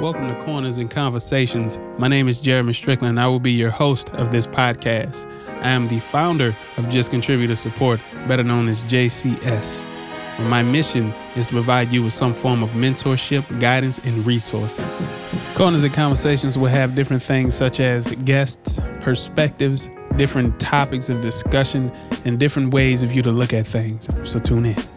Welcome to Corners and Conversations. My name is Jeremy Strickland, and I will be your host of this podcast. I am the founder of Just Contributor Support, better known as JCS. My mission is to provide you with some form of mentorship, guidance, and resources. Corners and Conversations will have different things such as guests, perspectives, different topics of discussion, and different ways of you to look at things. So tune in.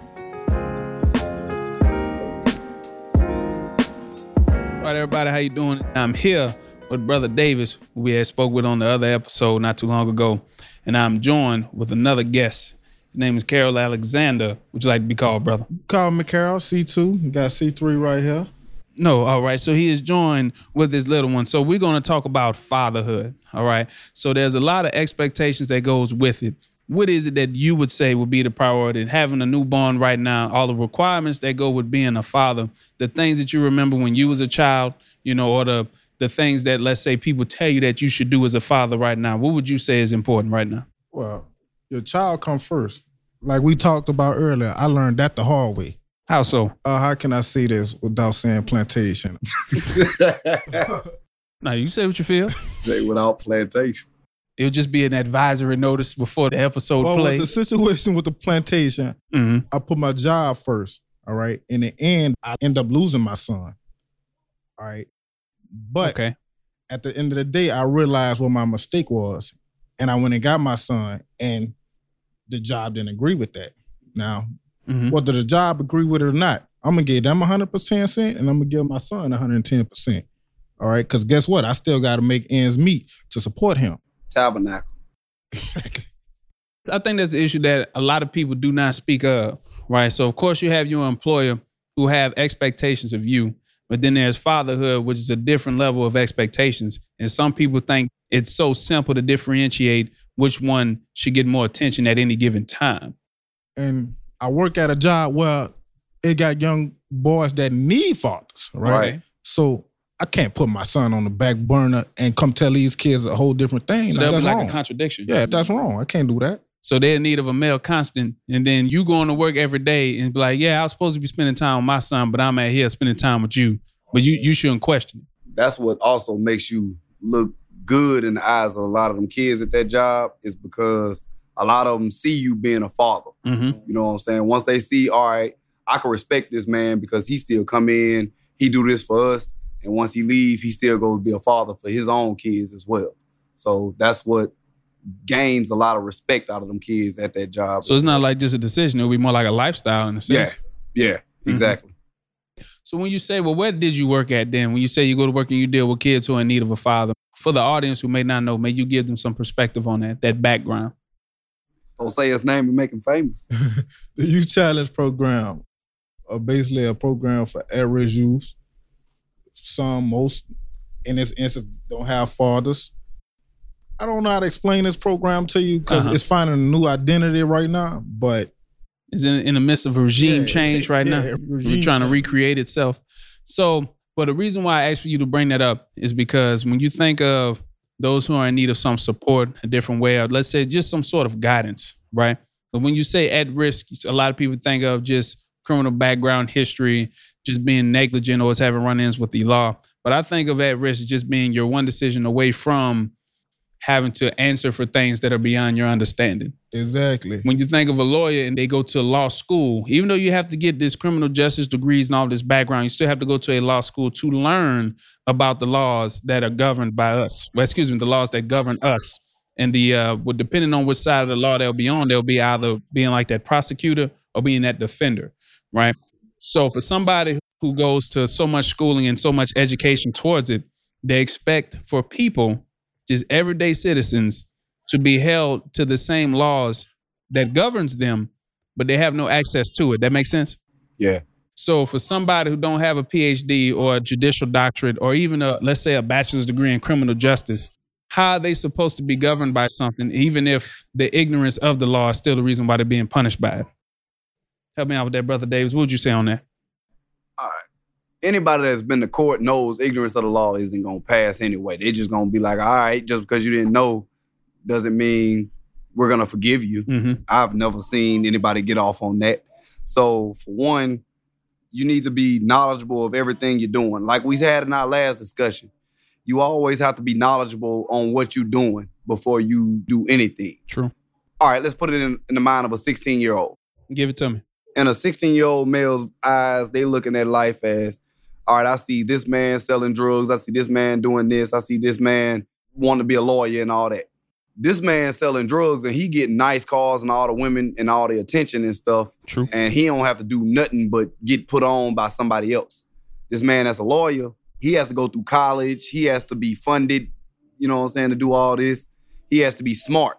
Everybody, how you doing? I'm here with Brother Davis, who we had spoke with on the other episode not too long ago, and I'm joined with another guest. His name is Carol Alexander. Would you like to be called, brother? Call me Carol, C2. You got C3 right here. No, all right. So he is joined with his little one. So we're going to talk about fatherhood. All right. So there's a lot of expectations that goes with it. What is it that you would say would be the priority? Having a newborn right now, all the requirements that go with being a father, the things that you remember when you was a child, you know, or the the things that let's say people tell you that you should do as a father right now. What would you say is important right now? Well, your child come first. Like we talked about earlier, I learned that the hard way. How so? Uh, how can I say this without saying plantation? Now you say what you feel. Say without plantation. It would just be an advisory notice before the episode well, with the situation with the plantation, Mhm. I put my job first. All right. In the end, I end up losing my son. All right. But Okay. at the end of the day, I realized what my mistake was. And I went and got my son, and the job didn't agree with that. Now, Mhm. whether the job agree with it or not, I'm gonna give them 100% cent, and I'm gonna give my son 110%. All right, because guess what? I still got to make ends meet to support him. Tabernacle. I think that's the issue that a lot of people do not speak of, right? So of course you have your employer who have expectations of you, but then there's fatherhood, which is a different level of expectations. And some people think it's so simple to differentiate which one should get more attention at any given time. and I work at a job where it got young boys that need fathers, right? Right. So I can't put my son on the back burner and come tell these kids a whole different thing. So Now, that that's was like wrong. a contradiction. yeah, that's wrong. I can't do that. So they're in need of a male constant. And then you going to work every day and be like, yeah, I was supposed to be spending time with my son, but I'm at here spending time with you. But you you shouldn't question it. That's what also makes you look good in the eyes of a lot of them kids at that job is because a lot of them see you being a father. Mm-hmm. You know what I'm saying? Once they see, all right, I can respect this man because he still come in, he do this for us, and once he leave, he still goes to be a father for his own kids as well. So that's what gains a lot of respect out of them kids at that job. So it's not like just a decision. It'll be more like a lifestyle in a sense. yeah, sense. yeah, mm-hmm. exactly. So when you say, well, where did you work at then? When you say you go to work and you deal with kids who are in need of a father, for the audience who may not know, may you give them some perspective on that, that background. Don't say his name and make him famous. The Youth Challenge Program, are basically a program for at-risk youth. Some, most, in this instance, don't have fathers. I don't know how to explain this program to you because Uh-huh. it's finding a new identity right now. But Is in, in the midst of a regime Yeah, change it's- right yeah, now. regime We're trying to recreate itself. So, but the reason why I asked for you to bring that up is because when you think of those who are in need of some support, a different way, or let's say just some sort of guidance, right? But when you say at risk, a lot of people think of just criminal background history, just being negligent or having run-ins with the law. But I think of at risk just being your one decision away from having to answer for things that are beyond your understanding exactly. when you think of a lawyer and they go to law school, even though you have to get this criminal justice degrees and all this background, you still have to go to a law school to learn about the laws that are governed by us. Well, excuse me, the laws that govern us. And the uh, well, depending on which side of the law they'll be on, they'll be either being like that prosecutor or being that defender, right? So for somebody who goes to so much schooling and so much education towards it, they expect for people, just everyday citizens, to be held to the same laws that governs them, but they have no access to it. That makes sense? Yeah. So for somebody who don't have a PhD or a judicial doctorate or even a let's say a bachelor's degree in criminal justice, how are they supposed to be governed by something even if the ignorance of the law is still the reason why they're being punished by it? Help me out with that, brother Davis. What would you say on that? Anybody that's been to court knows ignorance of the law isn't gonna pass anyway. They're just gonna be like, all right, just because you didn't know doesn't mean we're gonna forgive you. Mm-hmm. I've never seen anybody get off on that. So for one, you need to be knowledgeable of everything you're doing. Like we had in our last discussion, you always have to be knowledgeable on what you're doing before you do anything. True. All right, let's put it in, in the mind of a 16 year old. Give it to me. In a 16 year old male's eyes, they looking at life as, all right, I see this man selling drugs. I see this man doing this. I see this man wanting to be a lawyer and all that. This man selling drugs and he getting nice cars and all the women and all the attention and stuff. True. And he don't have to do nothing but get put on by somebody else. This man that's a lawyer, he has to go through college. He has to be funded, you know what I'm saying, to do all this. He has to be smart.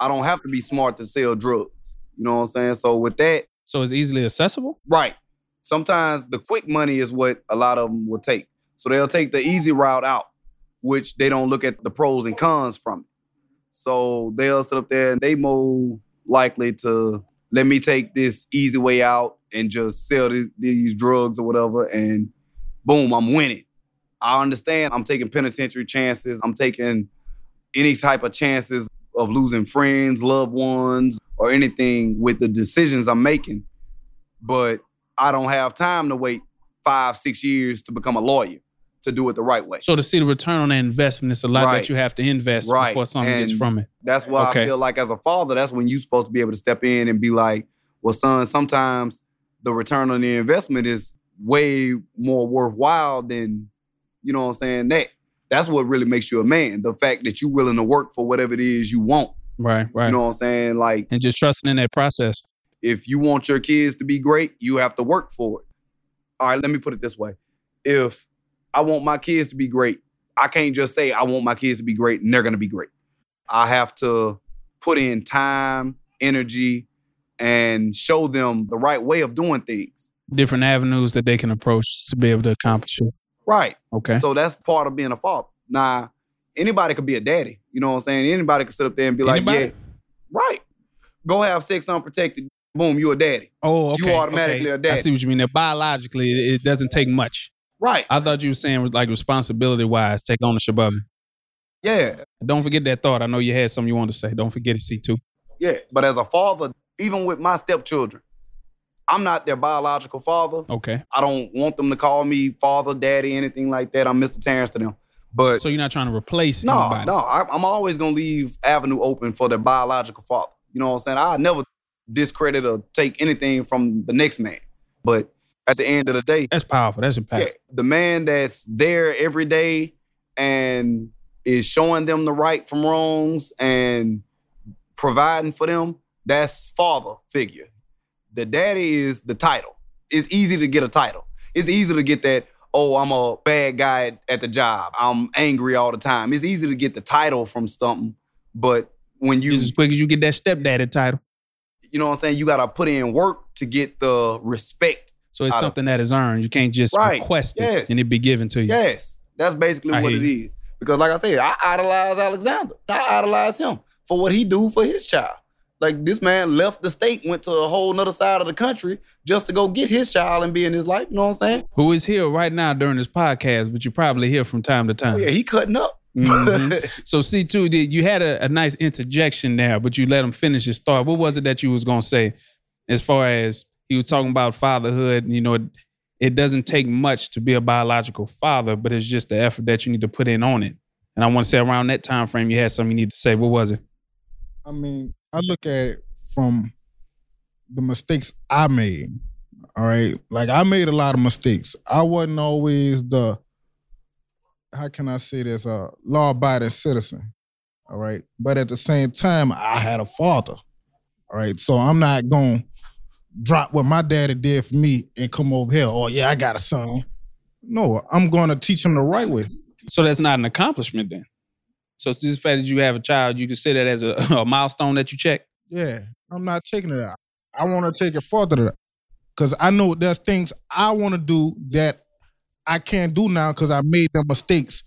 I don't have to be smart to sell drugs. You know what I'm saying? So with that, So it's easily accessible? right. Sometimes the quick money is what a lot of them will take. So they'll take the easy route out, which they don't look at the pros and cons from. So they'll sit up there and they more likely to let me take this easy way out and just sell these, these drugs or whatever, and boom, I'm winning. I understand I'm taking penitentiary chances. I'm taking any type of chances of losing friends, loved ones, or anything with the decisions I'm making. But I don't have time to wait five, six years to become a lawyer to do it the right way. So to see the return on that investment, it's a lot Right. that you have to invest Right. before something gets from it. That's why Okay. I feel like as a father, that's when you're supposed to be able to step in and be like, well, son, sometimes the return on the investment is way more worthwhile than, you know what I'm saying, that. That's what really makes you a man. The fact that you're willing to work for whatever it is you want. Right, right. You know what I'm saying? Like, and just trusting in that process. if you want your kids to be great, you have to work for it. All right, let me put it this way. If I want my kids to be great, I can't just say I want my kids to be great and they're going to be great. I have to put in time, energy, and show them the right way of doing things. Different avenues that they can approach to be able to accomplish it. Right. Okay. So that's part of being a father. Now, anybody could be a daddy. You know what I'm saying? Anybody could sit up there and be like, yeah, right. Go have sex unprotected. Boom, you a daddy. oh, okay. You automatically okay. a daddy. I see what you mean. That biologically, it, doesn't take much. Right. I thought you were saying like responsibility wise, take ownership of it. Yeah. Don't forget that thought. I know you had something you wanted to say. Don't forget it, C2. Yeah, but as a father, even with my stepchildren, I'm not their biological father. Okay. I don't want them to call me father, daddy, anything like that. I'm Mr. Terrence to them. But So you're not trying to replace no, anybody. no, I, I'm always gonna leave avenue open for their biological father. You know what I'm saying? I never discredit or take anything from the next man. But at the end of the day, That's powerful. That's impactful. yeah, the man that's there every day and is showing them the right from wrongs and providing for them, that's father figure. The daddy is the title. It's easy to get a title. It's easy to get that, oh, I'm a bad guy at the job. I'm angry all the time. It's easy to get the title from something, but when you Just as quick as you get that stepdaddy title. you know what I'm saying, you gotta put in work to get the respect. So it's Out of- something that is earned. You can't just Right. request it Yes. and it be given to you. Yes, that's basically I what it you. is. Because like I said, I idolize Alexander. I idolize him for what he do for his child. Like this man left the state, went to a whole nother side of the country just to go get his child and be in his life. You know what I'm saying? Who is here right now during this podcast, but you probably hear from time to Oh, time. yeah, he cutting up. Mhm. So C2, did you had a, a nice interjection there, but you let him finish his thought. What was it that you was gonna say as far as he was talking about fatherhood? You know, it, it doesn't take much to be a biological father, but it's just the effort that you need to put in on it. And I want to say around that time frame, you had something you need to say. What was it? I mean, I look at it from the mistakes I made. All right. Like I made a lot of mistakes. I wasn't always the how can I say this, uh law abiding citizen. All right. But at the same time, I had a father. All right. So I'm not gonna drop what my daddy did for me and come over here. Oh, yeah, I got a son. No, I'm gonna teach him the right way. So that's not an accomplishment then. So it's just the fact that you have a child, you can say that as a, a milestone that you check. Yeah, I'm not taking it out. I want to take it further because I know there's things I want to do that I can't do now because I made them mistakes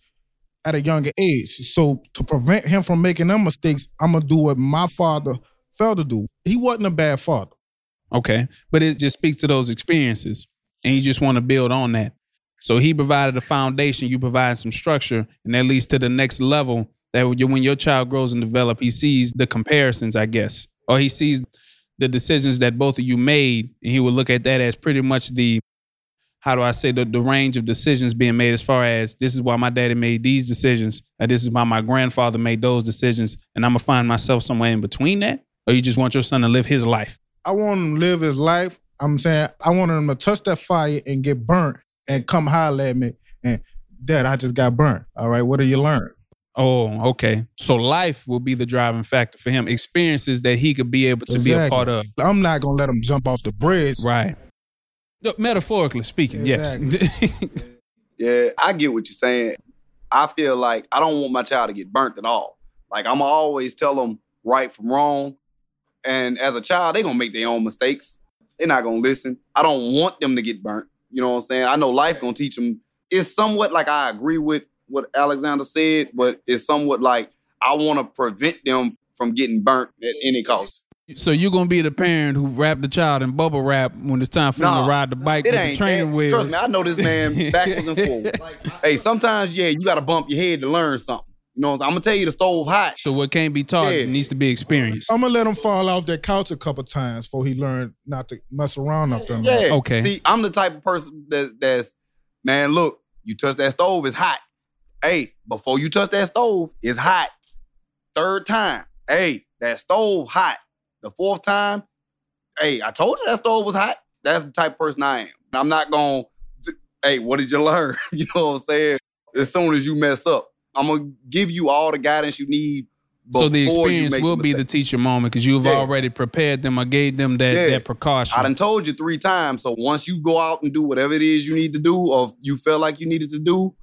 at a younger age. So to prevent him from making them mistakes, I'm gonna do what my father failed to do. He wasn't a bad father. Okay. But it just speaks to those experiences. And you just want to build on that. So he provided a foundation, you provide some structure, and that leads to the next level that when your child grows and develop, he sees the comparisons, I guess, or he sees the decisions that both of you made, and he will look at that as pretty much the how do I say the, the range of decisions being made as far as this is why my daddy made these decisions, and this is why my grandfather made those decisions, and I'm gonna find myself somewhere in between that? Or you just want your son to live his life? I want him to live his life. I'm saying I want him to touch that fire and get burnt and come holler at me and Dad, I just got burnt. All right, what do you learn? Oh, okay. So life will be the driving factor for him. Experiences that he could be able to be a part of. I'm not gonna let him jump off the bridge. Right. No, Metaphorically speaking, yes. Yeah, I get what you're saying. I feel like I don't want my child to get burnt at all. Like I'm always tell them right from wrong. And as a child, they're gonna make their own mistakes. They're not gonna listen. I don't want them to get burnt. You know what I'm saying? I know life gonna teach them. It's somewhat like I agree with what Alexander said, but it's somewhat like I want to prevent them from getting burnt at any cost. so you're gonna be the parent who wrap the child in bubble wrap when it's time for him to ride the bike It with the training that. wheels. Trust me, I know this man backwards and forwards. hey, sometimes yeah, you got to bump your head to learn something. You know, what I'm. I'm gonna tell you the stove hot. so what can't be taught Yeah. needs to be experienced. I'm gonna let him fall off that couch a couple times before he learn not to mess around up there. Yeah. Okay. See, I'm the type of person that that's man. Look, you touch that stove, it's hot. Hey, before you touch that stove, it's hot. Third time, hey, that stove hot. The fourth time, hey, I told you that stove was hot. That's the type of person I am. I'm not going. to Hey, what did you learn? you know what I'm saying? As soon as you mess up, I'm gonna give you all the guidance you need. So the experience will be the teacher moment because you've Yeah. already prepared them I gave them that, Yeah. that precaution. I done told you three times. So once you go out and do whatever it is you need to do, or you feel like you needed to do,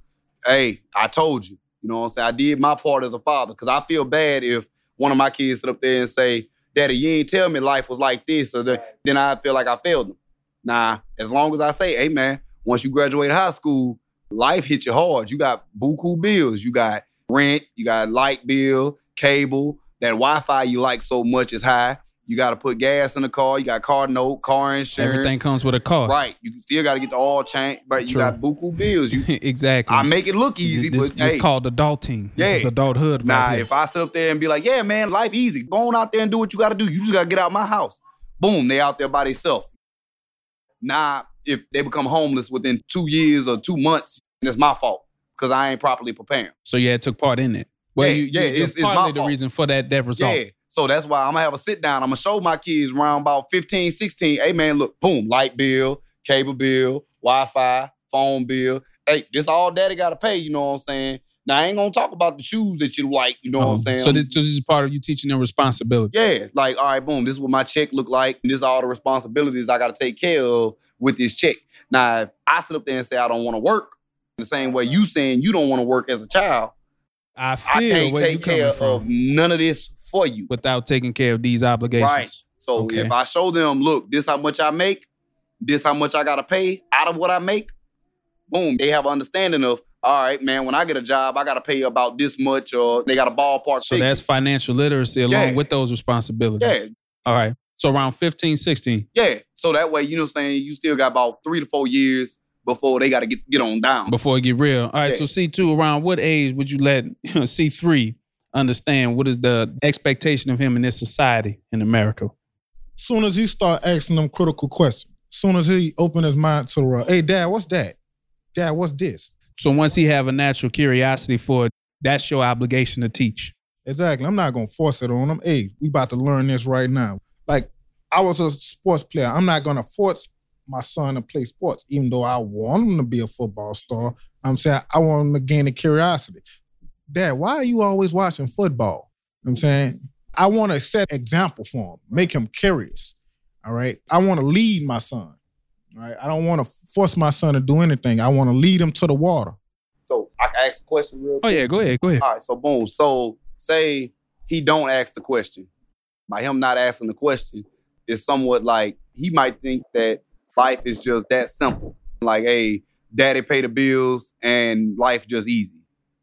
hey, I told you. You know what I'm saying? I did my part as a father because I feel bad if one of my kids sit up there and say, Daddy, you ain't tell me life was like this, or the, then I feel like I failed them. Nah, as long as I say, hey man, once you graduate high school, life hit you hard. You got buku bills. You got rent, you got light bill, cable, that Wi-Fi you like so much is high. You got to put gas in the car. You got car note, car insurance. Everything comes with a cost. Right. You still got to get the oil change, but you True. got buku bills. You, exactly. I make it look easy, this, but this hey, called adulting. Yeah. Is adulthood. nah. right. If I sit up there and be like, "Yeah, man, life easy. Go on out there and do what you got to do. You just got to get out my house." Boom, they out there by themselves. Nah, if they become homeless within two years or two months, and it's my fault because I ain't properly preparing. so yeah, it took part in it. Well, Yeah, you, yeah, you, it's- it's partly my the fault. reason for that that result. Yeah. So that's why I'm gonna have a sit down. I'm gonna show my kids around about 15, 16. Hey man, look, boom, light bill, cable bill, Wi-Fi, phone bill. Hey, this all daddy gotta pay, you know what I'm saying? Now I ain't gonna talk about the shoes that you like, you know what I'm Um, saying? So this, so this is part of you teaching them responsibility. yeah, like, all right, boom, this is what my check look like. And this is all the responsibilities I gotta take care of with this check. Now, if I sit up there and say I don't wanna work, the same way you saying you don't wanna work as a child, I I feel can't where you take care coming of from none of this for you. without taking care of these obligations. Right. So Okay. if I show them, look, this how much I make, this how much I gotta pay out of what I make, boom, they have an understanding of, all right, man, when I get a job, I gotta pay about this much, or they got a ballpark. So figure. that's financial literacy along Yeah. with those responsibilities. yeah, All right. So around 15, 16, yeah. So that way, you know what I'm saying, you still got about three to four years before they gotta get get on down. before it get real. All right. Yeah. So C2, around what age would you let C3 understand what is the expectation of him in this society in America? Soon as he start asking them critical questions, soon as he open his mind to the world, hey dad, what's that? Dad, what's this? So once he have a natural curiosity for it, that's your obligation to teach. Exactly. I'm not gonna force it on him. Hey, we about to learn this right now. Like I was a sports player. I'm not gonna force my son to play sports, even though I want him to be a football star. I'm saying I want him to gain the curiosity. Dad, why are you always watching football? I'm saying I want to set example for him, make him curious. All right. I want to lead my son. All right. I don't want to force my son to do anything. I want to lead him to the water. So I can ask a question real Oh yeah, go ahead, go ahead. All right, so boom. So say he don't ask the question. By him not asking the question, it's somewhat like he might think that life is just that simple. Like, hey, daddy pay the bills and life just easy.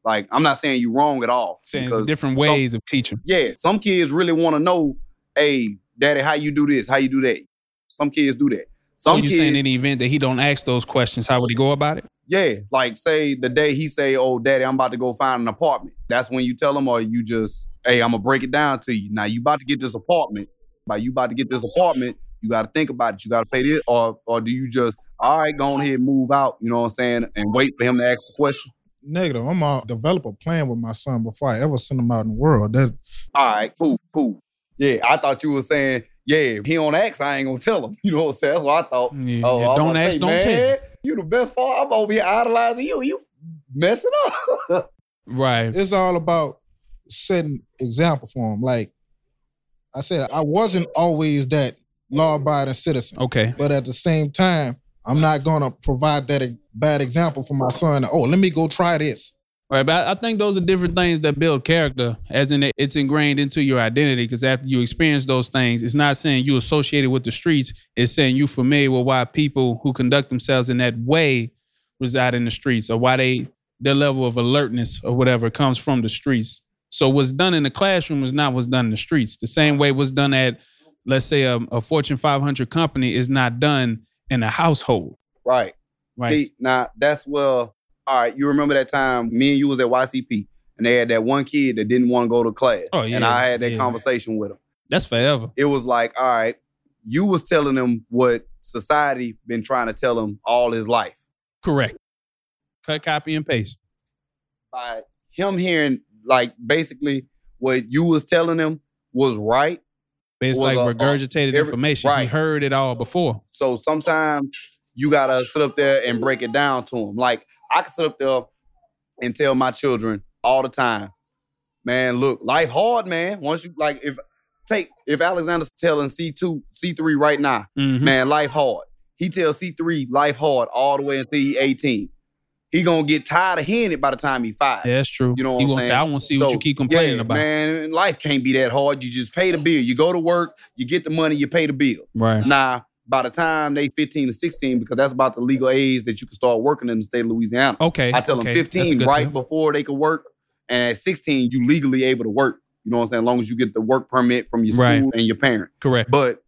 Like, I'm not saying you're wrong at all. Saying it's different some- ways of teaching. yeah, some kids really want to know, hey, daddy, how you do this? How you do that? Some kids do that. So Some you kids, saying in the event that he don't ask those questions, how would he go about it? yeah, like say the day he say, "Oh, daddy, I'm about to go find an apartment." That's when you tell him, or you just, "Hey, I'm gonna break it down to you." Now you about to get this apartment. By you about to get this apartment, you got to think about it. You got to pay this, or or do you just, all right, go on ahead and move out, you know what I'm saying, and wait for him to ask the question? Negative. I'm gonna develop a plan with my son before I ever send him out in the world. That All right, cool, cool. Yeah, I thought you were saying, yeah, if he don't ask, I ain't gonna tell him. You know what I'm saying? That's what I thought. Yeah, Oh, yeah, don't ask, say, don't man, tell. You the best father. I'm over here idolizing you. You messing up. Right. it's all about setting example for him. Like I said, I wasn't always that law-abiding citizen, Okay. but at the same time, I'm not gonna provide that bad example for my son. Oh, let me go try this. Right, but I think those are different things that build character, as in it's ingrained into your identity. Because after you experience those things, it's not saying you associated with the streets. It's saying you familiar with why people who conduct themselves in that way reside in the streets, or why they their level of alertness or whatever comes from the streets. So what's done in the classroom is not what's done in the streets. The same way what's done at, let's say, a, a Fortune 500 company is not done in a household. right. Right. See, now that's well, all right. You remember that time me and you was at YCP and they had that one kid that didn't want to go to class. Oh, yeah, And I had that yeah. conversation with him. That's forever. It was like, all right, you was telling him what society been trying to tell him all his life. Correct. Cut, copy, and paste. By him hearing like basically what you was telling him was right. But it's like a- regurgitated every- information. He heard it all before. So sometimes you gotta sit up there and break it down to him. Like I can sit up there and tell my children all the time, man, look, life hard, man. Once you like if take if Alexander's telling C2, C3 right now, Mhm. man, life hard. He tells C3 life hard all the way until he 18. He gonna get tired of hearing it by the time he five. Yeah, that's true. You know what he I'm gonna say, saying? I want to see what you keep complaining yeah, about. Man, life can't be that hard. You just pay the bill. You go to work, you get the money, you pay the bill. Right. Now, by the time they 15 to 16, because that's about the legal age that you can start working in the state of Louisiana. Okay. I tell okay. them 15 right tip. before they can work. And at 16, you legally able to work. You know what I'm saying? As long as you get the work permit from your Right. school and your parent. Correct. But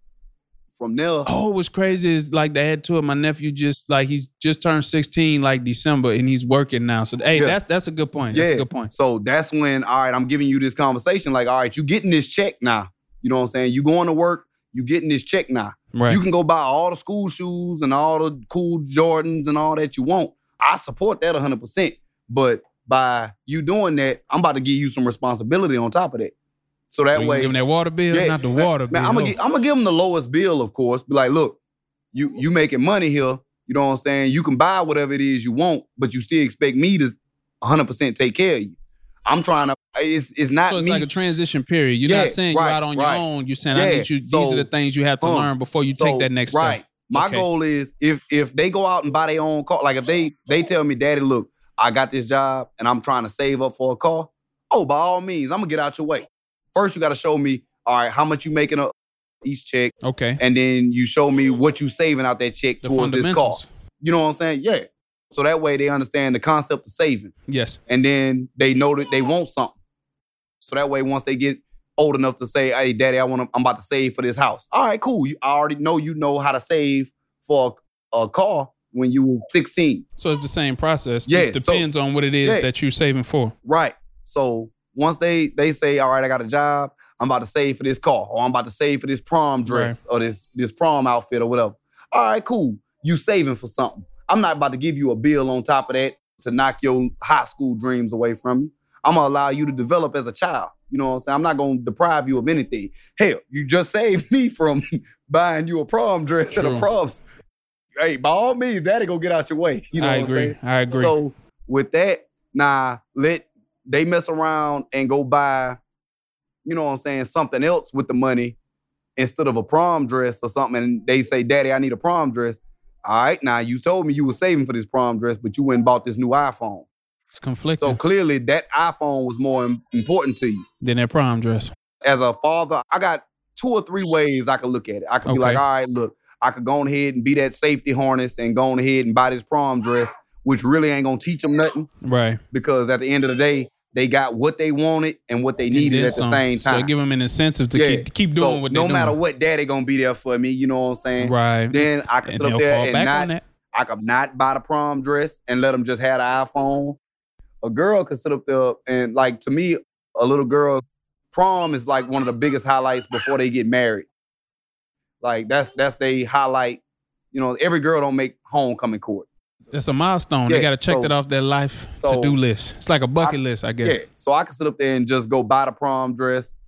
from there, Oh, what's crazy is like to add to it, my nephew just like he's just turned 16 like December and he's working now. So hey, Yeah. that's that's a good point. That's a good point. So that's when, all right, I'm giving you this conversation. Like, all right, you getting this check now. You know what I'm saying? You going to work, you getting this check now. Right. You can go buy all the school shoes and all the cool Jordans and all that you want. I support that 100%. But by you doing that, I'm about to give you some responsibility on top of that. So that So way, give him that water bill, Yeah, not the water man, bill. I'm gonna gi- I'm gonna give them the lowest bill, of course. Be like, look, you you making money here. You know what I'm saying? You can buy whatever it is you want, but you still expect me to 100 percent take care of you. I'm trying to. It's it's not so it's me. like a transition period. You're Yeah, not saying you're out on right. your own. You're saying I need you. These are the things you have to um, learn before you So, take that next right. step. My Okay. goal is if if they go out and buy their own car, like if they they tell me, Daddy, look, I got this job and I'm trying to save up for a car. Oh, by all means, I'm gonna get out your way. First, you got to show me, all right, how much you making a each check, Okay. and then you show me what you saving out that check The towards this car. fundamentals. You know what I'm saying? Yeah. So that way they understand the concept of saving, Yes. and then they know that they want something. So that way, once they get old enough to say, "Hey, Daddy, I want to, I'm about to save for this house." All right, cool. You, I already know you know how to save for a, a car when you were 16. So it's the same process. Yeah, Just so- depends on what it is Yeah. that you're saving for. Right. So once they they say, "All right, I got a job. I'm about to save for this car, or I'm about to save for this prom dress, or this this prom outfit, or whatever." All right, cool. You saving for something. I'm not about to give you a bill on top of that to knock your high school dreams away from you. I'm gonna allow you to develop as a child. You know what I'm saying? I'm not gonna deprive you of anything. Hell, you just saved me from buying you a prom dress True. a proms. Hey, by all means, daddy go get out your way. You know I what agree. I'm saying? I agree. So with that, nah, let they mess around and go buy, you know what I'm saying, something else with the money instead of a prom dress or something. And they say, Daddy, I need a prom dress. All right, now you told me you were saving for this prom dress, but you went and bought this new iPhone. it's conflicting. So clearly that iPhone was more important to you. than that prom dress. As a father, I got two or three ways I could look at it. I could be like, all right, look, I could go on ahead and be that safety harness and go on ahead and buy this prom dress, which really ain't gonna teach them nothing. Right. because at the end of the day, they got what they wanted and what they needed at the some. same time. So give them an incentive to Yeah. keep keep doing So what no they're matter doing. what, daddy gonna be there for me. You know what I'm saying? Right. Then I can and sit up there and not. I could not buy the prom dress and let them just have the iPhone. A girl could sit up there and like to me, a little girl, prom is like one of the biggest highlights before they get married. Like that's that's they highlight. You know, every girl don't make homecoming court. It's a milestone. Yeah, they got to check so- that off their life so- to do list. It's like a bucket I- list, I guess. Yeah. So I can sit up there and just go buy the prom dress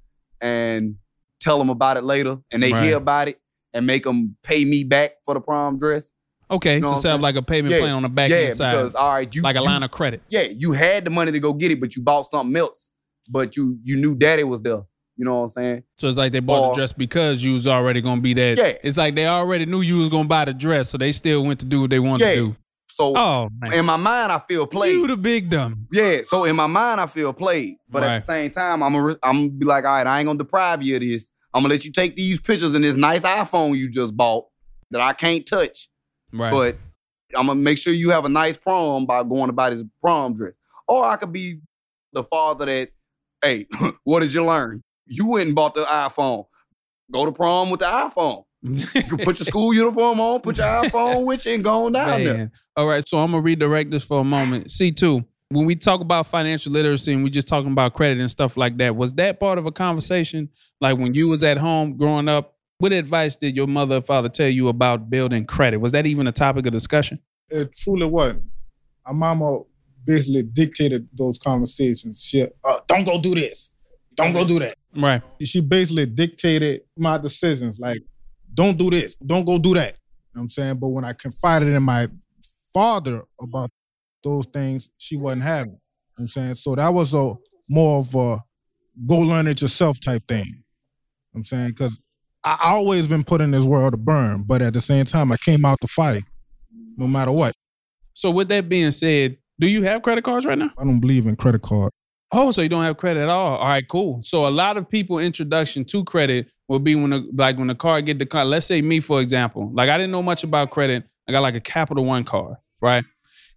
and tell them about it later, and they Right. hear about it and make them pay me back for the prom dress. Okay, You know so what I'm set up like a payment Yeah, plan on the back yeah, end side, because all right, you like a you- line of credit. yeah, you had the money to go get it, but you bought something else. But you you knew daddy was there. You know what I'm saying? So it's like they bought Or- the dress because you was already gonna be there. Yeah. It's like they already knew you was gonna buy the dress, so they still went to do what they wanted Yeah. to do. So Oh man, in my mind, I feel played. you the big dumb. Yeah, so in my mind, I feel played, but Right. at the same time, I'm gonna I'm gonna be like, all right, I ain't gonna deprive you of this. I'm gonna let you take these pictures in this nice iPhone you just bought that I can't touch, Right. but I'm gonna make sure you have a nice prom by going to buy this prom dress. Or I could be the father that, hey, what did you learn? You went and bought the iPhone. Go to prom with the iPhone. You can put your school uniform on, put your iPhone with you, and go on down there. All right, so I'm gonna redirect this for a moment. C two. When we talk about financial literacy and we just talking about credit and stuff like that, was that part of a conversation? Like when you was at home growing up, what advice did your mother or father tell you about building credit? Was that even a topic of discussion? It truly was. My mama basically dictated those conversations. She, uh, don't go do this. Don't go do that. Right. She basically dictated my decisions. Like, don't do this. Don't go do that. You know what I'm saying? But when I confided in my father about those things, she wasn't having. You know what I'm saying? So that was a more of a go learn it yourself type thing. You know what I'm saying? Because I I always been put in this world to burn, but at the same time, I came out to fight no matter what. So with that being said, do you have credit cards right now? I don't believe in credit card. Oh, so you don't have credit at all? All right, cool. So a lot of people introduction to credit will be when the, like when the card get declined. Let's say me for example, like I didn't know much about credit. I got like a Capital One card, right?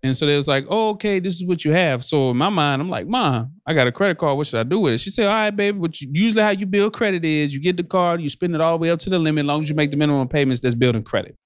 And so they was like, oh, okay, this is what you have. So in my mind, I'm like, Mom, I got a credit card. What should I do with it? She said, All right, baby. What usually how you build credit is you get the card, you spend it all the way up to the limit, as long as you make the minimum payments that's building credit.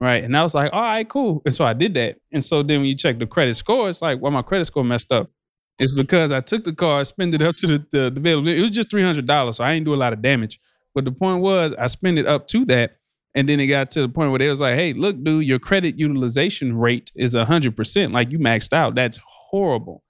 Right. And I was like, all right, cool. And so I did that. And so then when you check the credit score, it's like, well, my credit score messed up. It's because I took the card, spent it up to the, the, the available. It was just $300. So I didn't do a lot of damage. But the point was, I spent it up to that. And then it got to the point where they was like, hey, look, dude, your credit utilization rate is 100%. Like you maxed out. That's horrible.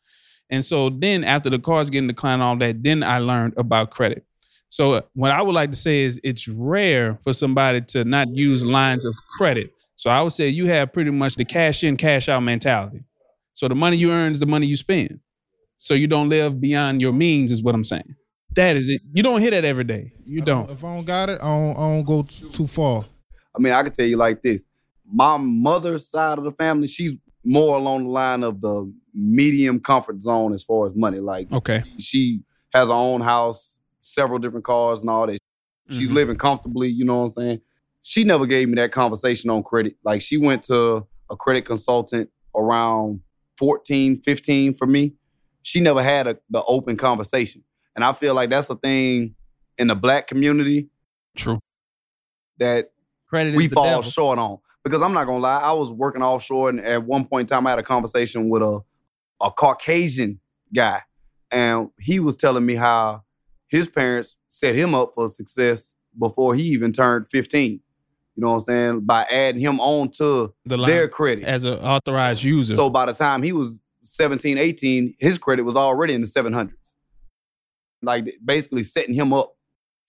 And so then after the cards getting declined, all that, then I learned about credit. So uh, what I would like to say is it's rare for somebody to not use lines of credit. So I would say you have pretty much the cash in, cash out mentality. So the money you earn is the money you spend. So you don't live beyond your means, is what I'm saying. That is it. You don't hear that every day. You I don't. If I don't got it, I don't, I don't go t- too far. I mean, I can tell you like this. My mother's side of the family, she's more along the line of the medium comfort zone as far as money. Like Okay. she has her own house, several different cars and all that. She's Mhm. living comfortably, you know what I'm saying? She never gave me that conversation on credit. Like she went to a credit consultant around 14, 15 for me. She never had a, the open conversation. And I feel like that's a thing in the black community True. that Credit we fall devil. short on. Because I'm not gonna lie, I was working offshore, and at one point in time, I had a conversation with a a Caucasian guy, and he was telling me how his parents set him up for success before he even turned 15. You know what I'm saying? By adding him on to The line their credit. as an authorized user. So by the time he was 17, 18, his credit was already in the 700s. Like basically setting him up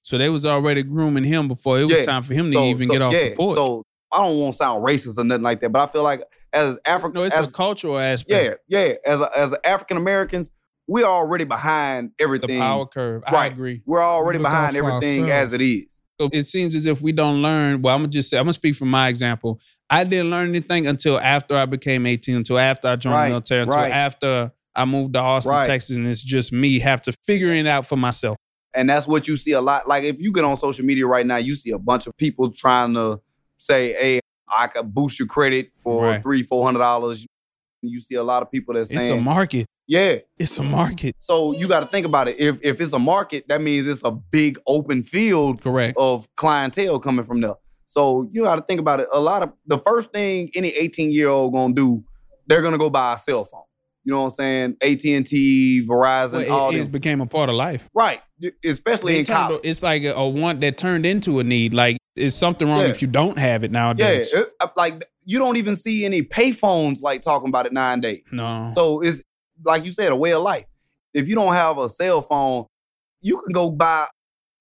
So they was already grooming him before it was Yeah. time for him to So- even so, get off yeah, the porch. So I don't want to sound racist or nothing like that, but I feel like as African, no, it's as, a cultural aspect. yeah, yeah, as a, as African Americans, we're already behind everything. The power curve. I Right. agree. We're already Look out behind everything as it is. So it seems as if we don't learn. Well, I'm gonna just say I'm gonna speak from my example. I didn't learn anything until after I became 18, until after I joined Right, the military, until right. after I moved to Austin, Right. Texas, and it's just me have to figure it out for myself. And that's what you see a lot. Like if you get on social media right now, you see a bunch of people trying to say, "Hey, I could boost your credit for Right. three, four hundred dollars." You see a lot of people that It's a market. "Yeah." It's a market. So you got to think about it. If if it's a market, that means it's a big open field Correct. of clientele coming from there. So you got to think about it. A lot of the first thing any 18 year old gonna do, they're gonna go buy a cell phone. You know what I'm saying? AT and T, Verizon, Well, all it, this. became a part of life. right, especially in college. It's like a, a want that turned into a need. Like, is something wrong Yeah. if you don't have it yeah, nowadays? it- uh, like you don't even see any payphones like talking about it nine days. no. So it's like you said, a way of life. If you don't have a cell phone, you can go buy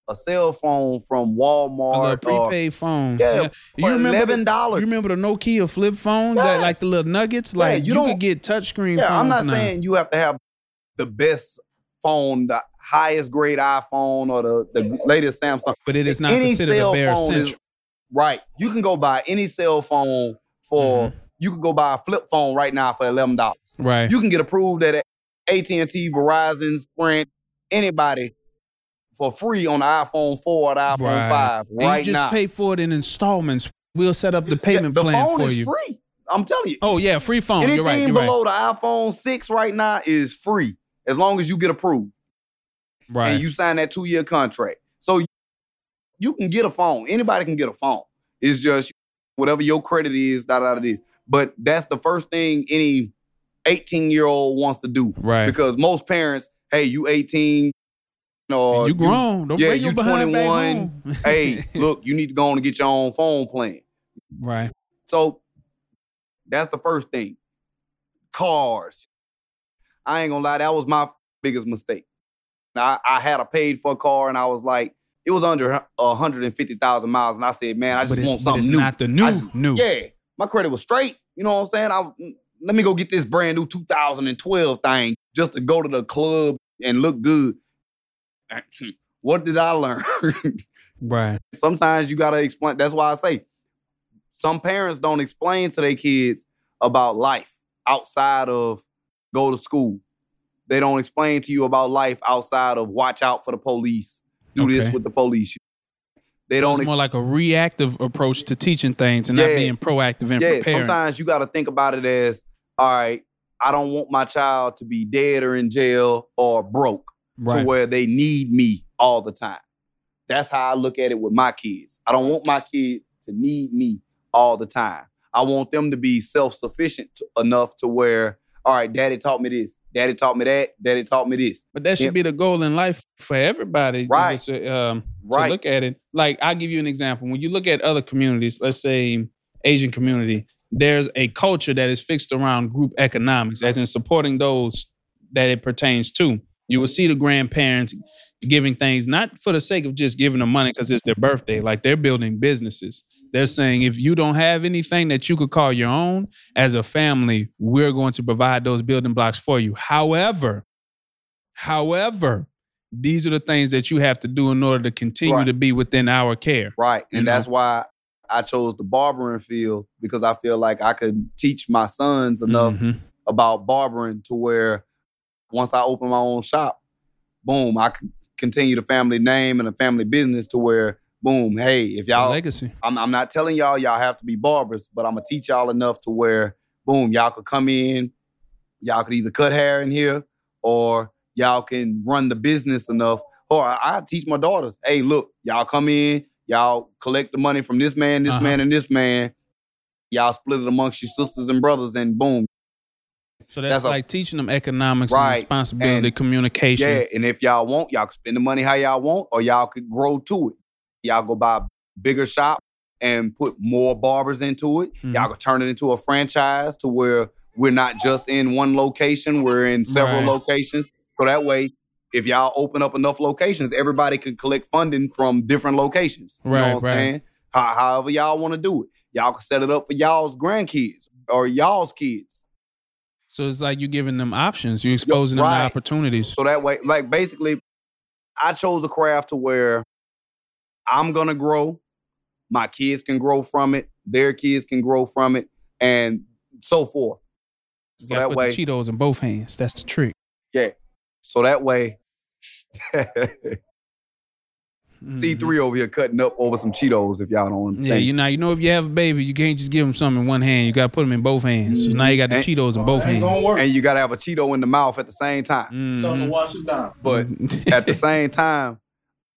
a cell phone from a Walmart or prepaid phone. Yeah, You for remember the- eleven You remember the Nokia flip phones Yeah. that like the little nuggets? Like you you, don't- could get touchscreen Yeah. I'm not now. saying you have to have the best phone, the highest grade iPhone or the, the latest Samsung. but it is not Any considered a cell bare phone is right. You can go buy any cell phone for. Mm-hmm. You can go buy a flip phone right now for eleven dollars. Right. You can get approved at AT and T, Verizon, Sprint, anybody for free on the iPhone four or the iPhone Right. five and right you just now. pay for it in installments. We'll set up the payment plan. the plan phone for is you. free. I'm telling you. Oh yeah, free phone. Anything you're right. You're right. below the iPhone six right now is free as long as you get approved. Right. and you sign that two year contract. So you can get a phone. Anybody can get a phone. It's just whatever your credit is, da da da. da. But that's the first thing any 18 year old wants to do right. because most parents, hey, you 18, or you grown. Don't yeah, bring your you behind back 21. home. hey, look, you need to go on and get your own phone plan. right. So that's the first thing. Cars. I ain't gonna lie, that was my biggest mistake. I, I had a paid for car and I was like, it was under hundred and fifty thousand miles, and I said, man, I just want something it's new. not the new just- new. Yeah, my credit was straight. You know what I'm saying? I let me go get this brand new 2012 thing just to go to the club and look good. What did I learn? Right. sometimes you gotta explain. That's why I say some parents don't explain to their kids about life outside of go to school. They don't explain to you about life outside of watch out for the police. Do this with the police. They So don't. it's ex- more like a reactive approach to teaching things and not being proactive and yeah, preparing. sometimes you got to think about it as, all right, I don't want my child to be dead or in jail or broke right. to where they need me all the time. That's how I look at it with my kids. I don't want my kids to need me all the time. I want them to be self-sufficient enough to where, all right, daddy taught me this, daddy taught me that, daddy taught me this. But that should be the goal in life for everybody. Right. To, um, Right. to look at it. Like I'll give you an example. When you look at other communities, let's say Asian community, there's a culture that is fixed around group economics, as in supporting those that it pertains to. You will see the grandparents giving things not for the sake of just giving them money because it's their birthday. Like they're building businesses. They're saying if you don't have anything that you could call your own, as a family, we're going to provide those building blocks for you. However, however, these are the things that you have to do in order to continue Right. to be within our care. Right. And know? that's why I chose the barbering field because I feel like I could teach my sons enough Mhm. about barbering to where once I open my own shop, boom, I can continue the family name and the family business to where, boom, hey, if y'all, legacy. I'm, I'm not telling y'all y'all have to be barbers, but I'm gonna teach y'all enough to where, boom, y'all could come in, y'all could either cut hair in here or y'all can run the business enough. Or I, I teach my daughters, hey, look, y'all come in, y'all collect the money from this man, this Uh-huh. man, and this man. Y'all split it amongst your sisters and brothers, and boom, So that's, That's a- like teaching them economics Right. and responsibility, And- communication. Yeah, and if y'all want, y'all can spend the money how y'all want, or y'all could grow to it. Y'all go buy a bigger shop and put more barbers into it. Mhm. Y'all could turn it into a franchise to where we're not just in one location, we're in several Right. locations. So that way, if y'all open up enough locations, everybody can collect funding from different locations. You Right, know what I'm right. saying? How, however y'all want to do it. Y'all can set it up for y'all's grandkids or y'all's kids. So it's like you're giving them options. You're exposing them to opportunities. So that way, like basically, I chose a craft to where I'm gonna grow, my kids can grow from it, their kids can grow from it, and so forth. So that way, Cheetos in both hands. That's the trick. yeah. So that way, Mhm. C3 over here cutting up over some Cheetos. If y'all don't Yeah, understand, you know, you know, if you have a baby, you can't just give them something in one hand. You got to put them in both hands. So now you got the And- Cheetos in both Ain't hands. and you gotta have a Cheeto in the mouth at the same time. Something to wash it down. But at the same time,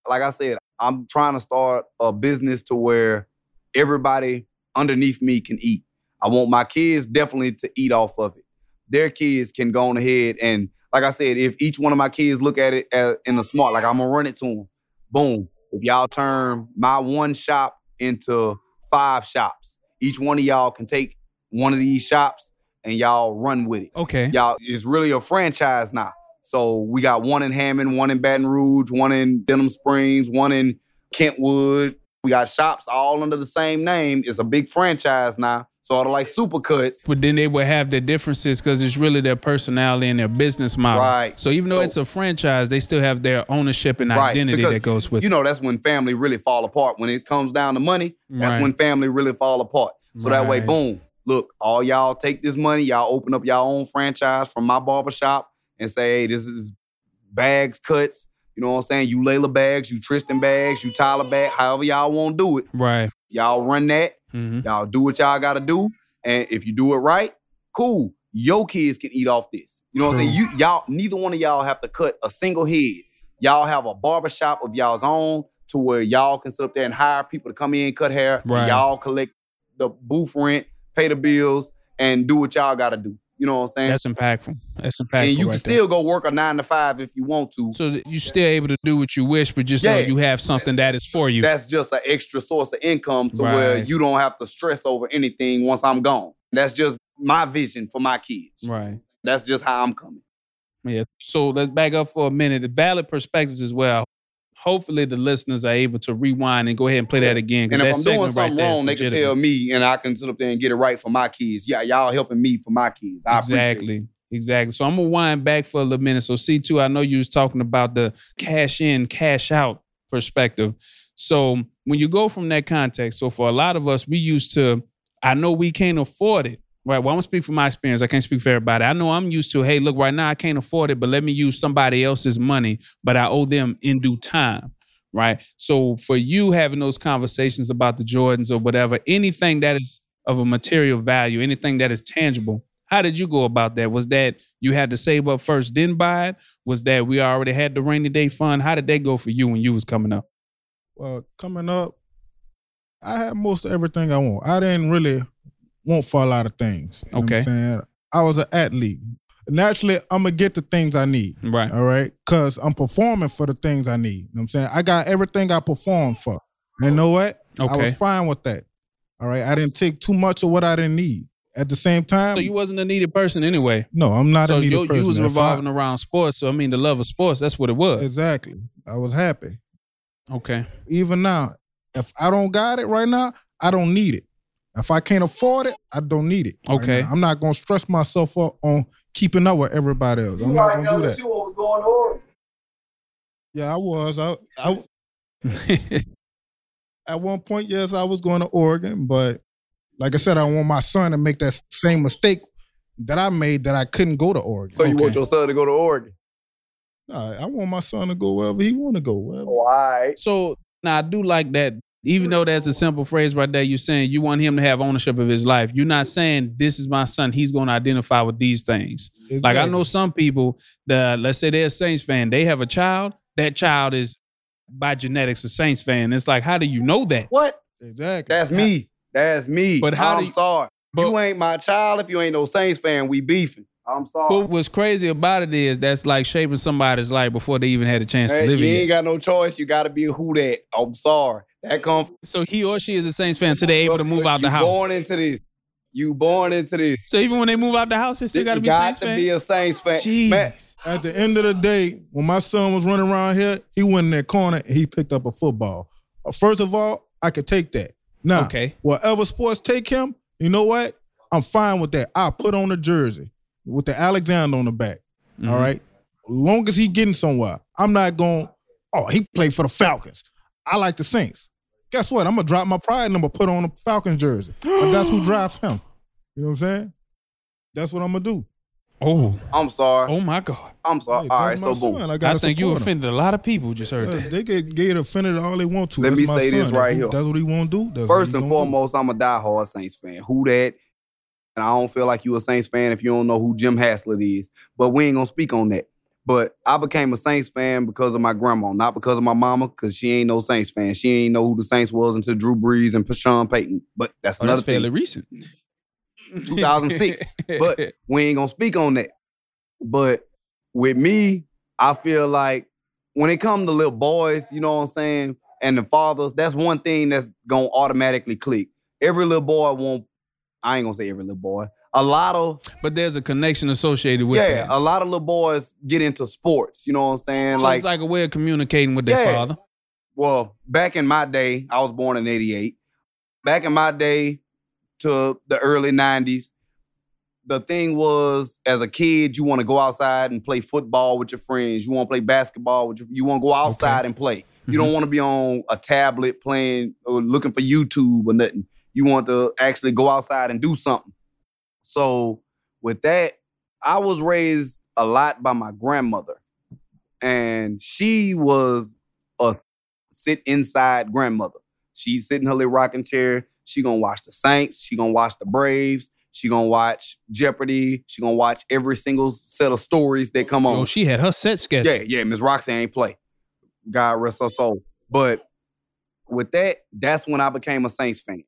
like I said, I'm trying to start a business to where everybody underneath me can eat. I want my kids definitely to eat off of it. their kids can go on ahead and, like I said, if each one of my kids look at it as, in a smart, like I'm gonna run it to them. Boom. If y'all turn my one shop into five shops, each one of y'all can take one of these shops and y'all run with it. Okay. Y'all it's really a franchise now. So we got one in Hammond, one in Baton Rouge, one in Denham Springs, one in Kentwood. We got shops all under the same name. It's a big franchise now. Sort of like Supercuts. But then they would have their differences because it's really their personality and their business model. Right. So even though So- it's a franchise, they still have their ownership and Right, identity because that goes with You it. know, that's when family really fall apart. When it comes down to money, that's Right. when family really fall apart. So that way, boom, look, all y'all take this money, y'all open up y'all own franchise from my barbershop and say, hey, this is bags, cuts. You know what I'm saying? You Layla bags, you Tristan bags, you Tyler bag, however y'all want to do it. Right. Y'all run that. hmm Y'all do what y'all gotta do. And if you do it right, cool. Your kids can eat off this. You know what I'm saying? You y'all, neither one of y'all have to cut a single head. Y'all have a barbershop of y'all's own to where y'all can sit up there and hire people to come in, cut hair. and Right. y'all collect the booth rent, pay the bills, and do what y'all gotta do. You know what I'm saying? That's impactful. That's impactful. and you can right there. still go work a nine to five if you want to. So you still able to do what you wish, but just know you have something that is for you. That's just an extra source of income to where you don't have to stress over anything once I'm gone. That's just my vision for my kids. right. That's just how I'm coming. Yeah. So let's back up for a minute. The valid perspectives as well. Hopefully the listeners are able to rewind and go ahead and play that again. And that if I'm doing segment right something wrong, they can tell me and I can sit up there and get it right for my kids. Yeah, y'all helping me for my kids. I appreciate it. Exactly. Exactly. So I'm gonna wind back for a little minute. So C2, I know you was talking about the cash in, cash out perspective. So when you go from that context, so for a lot of us, we used to, I know we can't afford it. Right. Well, I'm gonna speak from my experience. I can't speak for everybody. I know I'm used to, hey, look, right now I can't afford it, but let me use somebody else's money, but I owe them in due time. Right. So for you having those conversations about the Jordans or whatever, anything that is of a material value, anything that is tangible, how did you go about that? Was that you had to save up first, then buy it? Was that we already had the rainy day fund? How did that go for you when you was coming up? Well, coming up, I had most everything I want. I didn't really want for a lot of things. You know what Okay. I'm saying? I was an athlete. Naturally, I'm gonna get the things I need. Right. All right. Cause I'm performing for the things I need. You know what I'm saying? I got everything I perform for. And you know what? Okay. I was fine with that. All right. I didn't take too much of what I didn't need. At the same time, So you wasn't a needed person anyway. no, I'm not so a needed you, person. you was If I- revolving around sports. So I mean, the love of sports. That's what it was. exactly. I was happy. Okay. Even now, if I don't got it right now, I don't need it. If I can't afford it, I don't need it. Okay. now. I'm not gonna stress myself up on keeping up with everybody else. I'm not gonna do that. See what was going on. Yeah, I was. I, I at one point, yes, I was going to Oregon, but like I said, I want my son to make that same mistake that I made that I couldn't go to Oregon. So you Okay. want your son to go to Oregon? Nah, I want my son to go wherever he want to go. Wherever. Oh, Why? so now I do like that. Even though that's a simple phrase right there, you're saying you want him to have ownership of his life. You're not saying this is my son. He's going to identify with these things. Like I know some people that let's say they're a Saints fan, they have a child. That child is by genetics a Saints fan. It's like, how do you know that? What? exactly. That's me. That's me. But how I'm do you- sorry. but- you ain't my child if you ain't no Saints fan. We beefing. I'm sorry. But what's crazy about it is that's like shaping somebody's life before they even had a chance Hey, to live you it. ain't yet. got no choice. You got to be a who that. I'm sorry. That comes. So he or she is a Saints fan, so they're able to move out the house. Born into this. You born into this. so even when they move out the house, they still got to you be got Saints to fan. be a Saints fan. Jeez. Man, At the end of the day, when my son was running around here, he went in that corner and he picked up a football. Uh, First of all, I could take that. Now, Okay. whatever sports take him, you know what? I'm fine with that. I put on the jersey with the Alexander on the back. Mhm. All right. Long as he getting somewhere, I'm not going. Oh, he played for the Falcons. I like the Saints. Guess what? I'm gonna drop my pride and I'm gonna put on a Falcons jersey. But that's who drives him. You know what I'm saying? That's what I'm gonna do. Oh, I'm sorry. oh my God! I'm sorry. Hey, All right, so my boom. I, I think you support him. offended a lot of people. Just heard Yeah, that. they get get offended all they want to. Let That's me my say this son. right If he- here. That's what he want to do. That's First and he gonna do. foremost, I'm a diehard Saints fan. Who that? And I don't feel like you a Saints fan if you don't know who Jim Haslett is. But we ain't gonna speak on that. But I became a Saints fan because of my grandma, not because of my mama, because she ain't no Saints fan. She ain't know who the Saints was until Drew Brees and Sean Payton. But that's Oh, another that's fairly thing. recent. 2006. But we ain't gonna speak on that. But with me, I feel like when it comes to little boys, you know what I'm saying, and the fathers, that's one thing that's gonna automatically click. Every little boy won't. I ain't gonna say every little boy. A lot of but there's a connection associated with it. yeah, that. a lot of little boys get into sports. You know what I'm saying? So like it's like a way of communicating with their Yeah. father. well, back in my day, I was born in 88. Back in my day to the early 90s, the thing was as a kid, you want to go outside and play football with your friends. You want to play basketball with your, you want to go outside and play. You don't mm-hmm. want to be on a tablet playing or looking for YouTube or nothing. You want to actually go outside and do something. So with that, I was raised a lot by my grandmother. And she was a sit inside grandmother. She's sitting in her little rocking chair. She gonna watch the Saints. She gonna watch the Braves. She gonna watch Jeopardy. She gonna watch every single set of stories that come on. Oh, she had her set schedule. Yeah, yeah, Miss Roxanne ain't play. God rest her soul. But with that, that's when I became a Saints fan.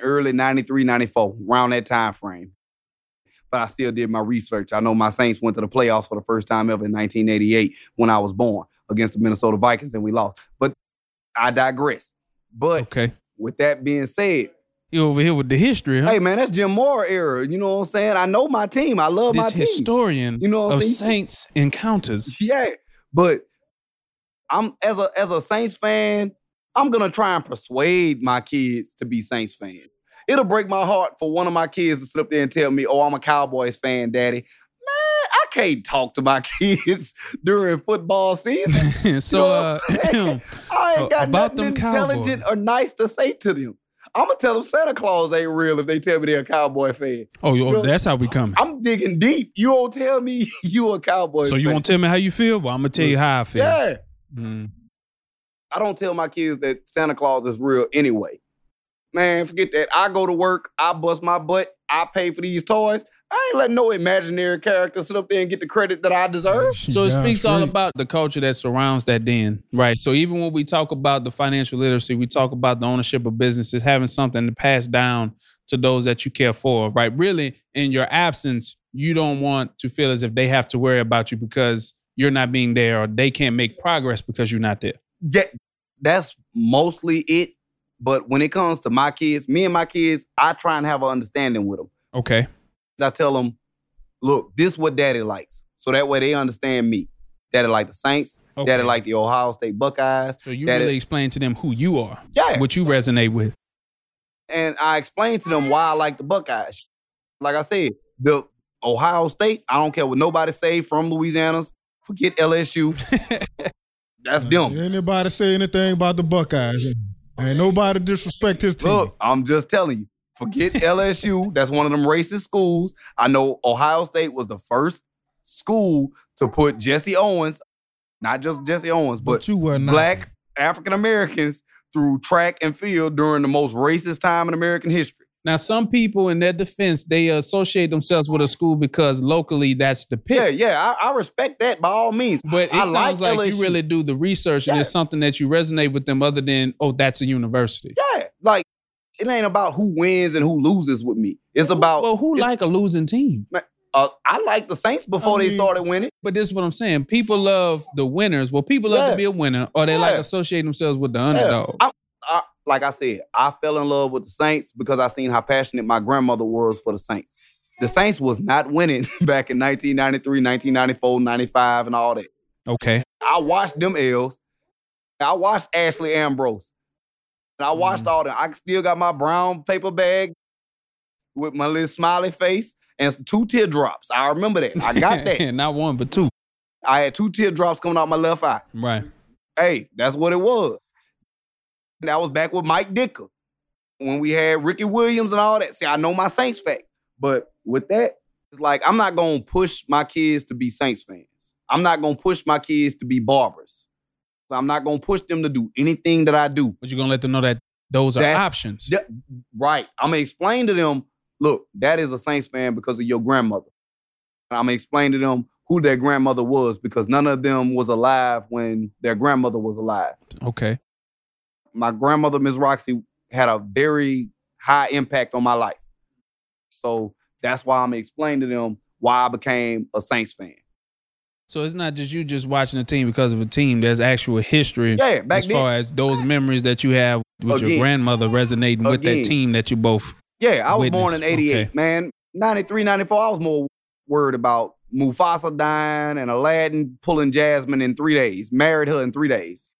Early 93, 94, around that time frame. But I still did my research. I know my Saints went to the playoffs for the first time ever in 1988 when I was born against the Minnesota Vikings and we lost. But I digress. But Okay. with that being said, You over here with the history, huh? hey man, that's Jim Mora era. You know what I'm saying? I know my team. I love my this team. historian You know what I'm saying? Saints encounters. Yeah, but I'm as a as a Saints fan, I'm gonna try and persuade my kids to be Saints fans. It'll break my heart for one of my kids to sit up there and tell me, "Oh, I'm a Cowboys fan, Daddy." Man, I can't talk to my kids during football season. so, uh? I ain't got nothing them intelligent Cowboys. or nice to say to them. I'm gonna tell them Santa Claus ain't real if they tell me they're a Cowboy fan. oh, yo, know- that's how we coming. I'm digging deep. You don't tell me you a Cowboy. So you fan. to tell me how you feel? Well, I'm gonna tell you how I feel. Yeah. Mm. I don't tell my kids that Santa Claus is real anyway. Man, forget that. I go to work, I bust my butt, I pay for these toys. I ain't letting no imaginary character sit up there and get the credit that I deserve. She So it down speaks all about the culture that surrounds that den, right? So even when we talk about the financial literacy, we talk about the ownership of businesses, having something to pass down to those that you care for, right? Really, in your absence, you don't want to feel as if they have to worry about you because you're not being there or they can't make progress because you're not there. Yeah, that's mostly it. But when it comes to my kids, me and my kids, I try and have an understanding with them. Okay. I tell them, look, this what daddy likes. So that way they understand me. Daddy like the Saints, okay. daddy like the Ohio State Buckeyes. So you daddy- really explain to them who you are, Yeah. what you resonate with. and I explain to them why I like the Buckeyes. Like I said, the Ohio State, I don't care what nobody say from Louisiana. Forget LSU. That's them. Anybody say anything about the Buckeyes? Ain't nobody disrespect his team. Look, I'm just telling you. Forget LSU. That's one of them racist schools. I know Ohio State was the first school to put Jesse Owens, not just Jesse Owens, but, but you were not. black African Americans through track and field during the most racist time in American history. Now, some people, in their defense, they associate themselves with a school because locally that's the pick. Yeah, yeah, I, I respect that by all means. But it I sounds like, LSU. you really do the research and Yeah. it's something that you resonate with them other than, oh, that's a university. Yeah, like it ain't about who wins and who loses with me. It's about Well, who like a losing team? uh, I like the Saints before I they started winning. But this is what I'm saying. People love the winners. Well, people love Yeah. to be a winner or they like Yeah. associating themselves with the underdog. I, I, like I said, I fell in love with the Saints because I seen how passionate my grandmother was for the Saints. The Saints was not winning back in 1993, 1994, 95, and all that. Okay. I watched them L's. I watched Ashley Ambrose. And I mm-hmm. watched all that. I still got my brown paper bag with my little smiley face and two teardrops. I remember that. I got that. Not one, but two. I had two teardrops coming out my left eye. Right. Hey, that's what it was. That was back with Mike Ditka when we had Ricky Williams and all that. See, I know my Saints facts, but with that, it's like I'm not gonna push my kids to be Saints fans. I'm not gonna push my kids to be barbers. I'm not gonna push them to do anything that I do. But you're going to let them know that those are That's- options. Yeah, right. I'm gonna explain to them, look, that is a Saints fan because of your grandmother. And I'm gonna explain to them who their grandmother was because none of them was alive when their grandmother was alive. Okay. My grandmother, Miss Roxy, had a very high impact on my life. So that's why I'm explaining to them why I became a Saints fan. So it's not just you just watching a team because of a team. There's actual history Yeah, back as then. far as those memories that you have with your grandmother resonating with that team that you both. Yeah, I was born in 88. okay. Man, 93, 94, I was more worried about Mufasa dying and Aladdin pulling Jasmine in three days, married her in three days.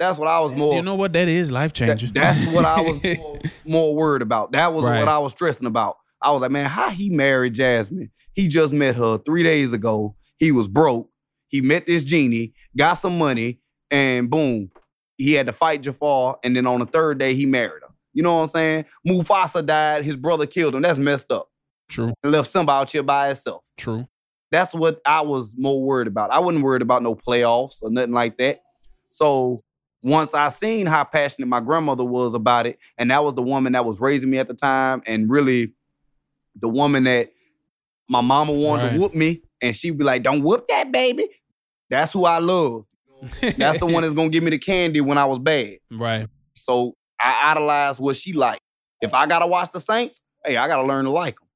That's what I was more. you know what? That is life that- changing. that's what I was more, more worried about. That was Right. what I was stressing about. I was like, man, how he married Jasmine? He just met her three days ago. He was broke. He met this genie, got some money, and boom, he had to fight Jafar. And then on the third day, he married her. You know what I'm saying? Mufasa died. His brother killed him. That's messed up. true. And left Simba out here by himself. True. That's what I was more worried about. I wasn't worried about no playoffs or nothing like that. So once I seen how passionate my grandmother was about it, and that was the woman that was raising me at the time, and really the woman that my mama wanted Right. to whoop me, and she'd be like, "Don't whoop that baby." That's who I love. That's the one that's gonna give me the candy when I was bad. right. So I idolized what she liked. If I gotta watch the Saints, hey, I gotta learn to like them.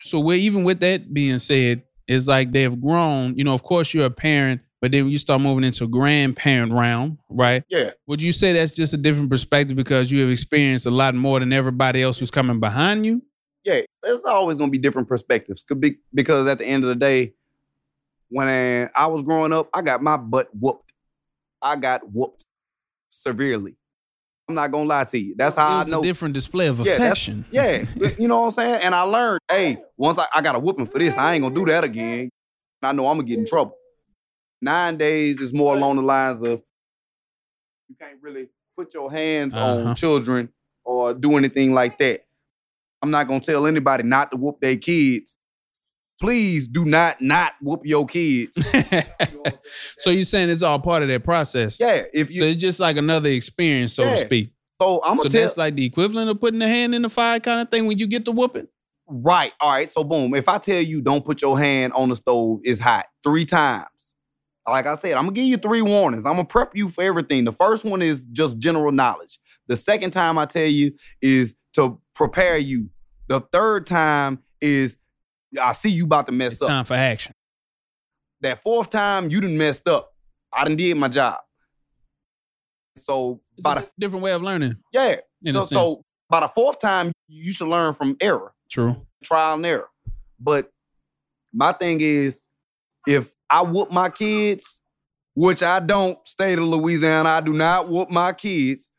So even with that being said, it's like they've grown. You know, of course you're a parent, but then you start moving into grandparent realm, right? Yeah. Would you say that's just a different perspective because you have experienced a lot more than everybody else who's coming behind you? yeah, there's always gonna be different perspectives. Be because at the end of the day, when I was growing up, I got my butt whooped. I got whooped severely. I'm not gonna lie to you. That's how I know. a different display of Yeah, affection. Yeah, you know what I'm saying. And I learned, hey, once I, I got a whooping for this, I ain't gonna do that again. I know I'm gonna get in trouble. Nine days is more along the lines of you can't really put your hands Uh-huh. on children or do anything like that. I'm not gonna tell anybody not to whoop their kids. Please do not not whoop your kids. so you're saying it's all part of that process? Yeah, if So it's just like another experience, so to speak. so I'm So gonna tell that's like the equivalent of putting the hand in the fire kind of thing when you get the whooping. Right. All right. So boom. If I tell you don't put your hand on the stove, it's hot three times. Like I said, I'm gonna give you three warnings. I'm gonna prep you for everything. The first one is just general knowledge. The second time I tell you is to prepare you. The third time is I see you about to mess It's up. time for action. That fourth time you didn't messed up. I done did my job. So It's by a the, different way of learning, yeah. So, so by the fourth time, you should learn from error. True. trial and error. But my thing is, if I whoop my kids, which I don't, state of Louisiana, I do not whoop my kids.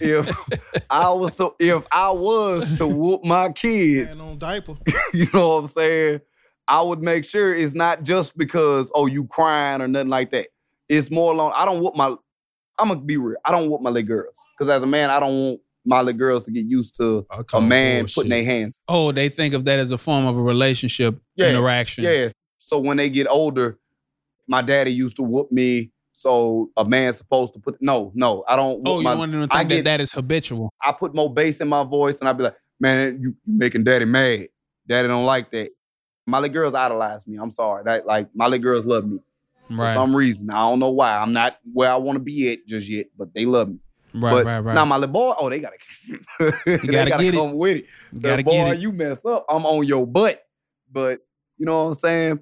If I was to, if I was to whoop my kids, And on diaper. you know what I'm saying? I would make sure it's not just because oh you crying or nothing like that. It's more along. I don't whoop my. I'm gonna be real. I don't whoop my little girls because as a man, I don't want my little girls to get used to a man bullshit. putting their hands Oh, they think of that as a form of a relationship Yeah, interaction. Yeah. So when they get older, my daddy used to whoop me. So a man's supposed to put no, no, I don't. Oh, you my, want to think that get- that is habitual. I put more bass in my voice, and I'd be like, "Man, you you making daddy mad. Daddy don't like that." My little girls idolize me. I'm sorry. That like my little girls love me for some reason. I don't know why. I'm not where I want to be at just yet, but they love me. right, but right, right. now my little boy, oh, they gotta, they gotta gotta get it. come with it. you gotta boy, get it. you mess up, I'm on your butt. But you know what I'm saying?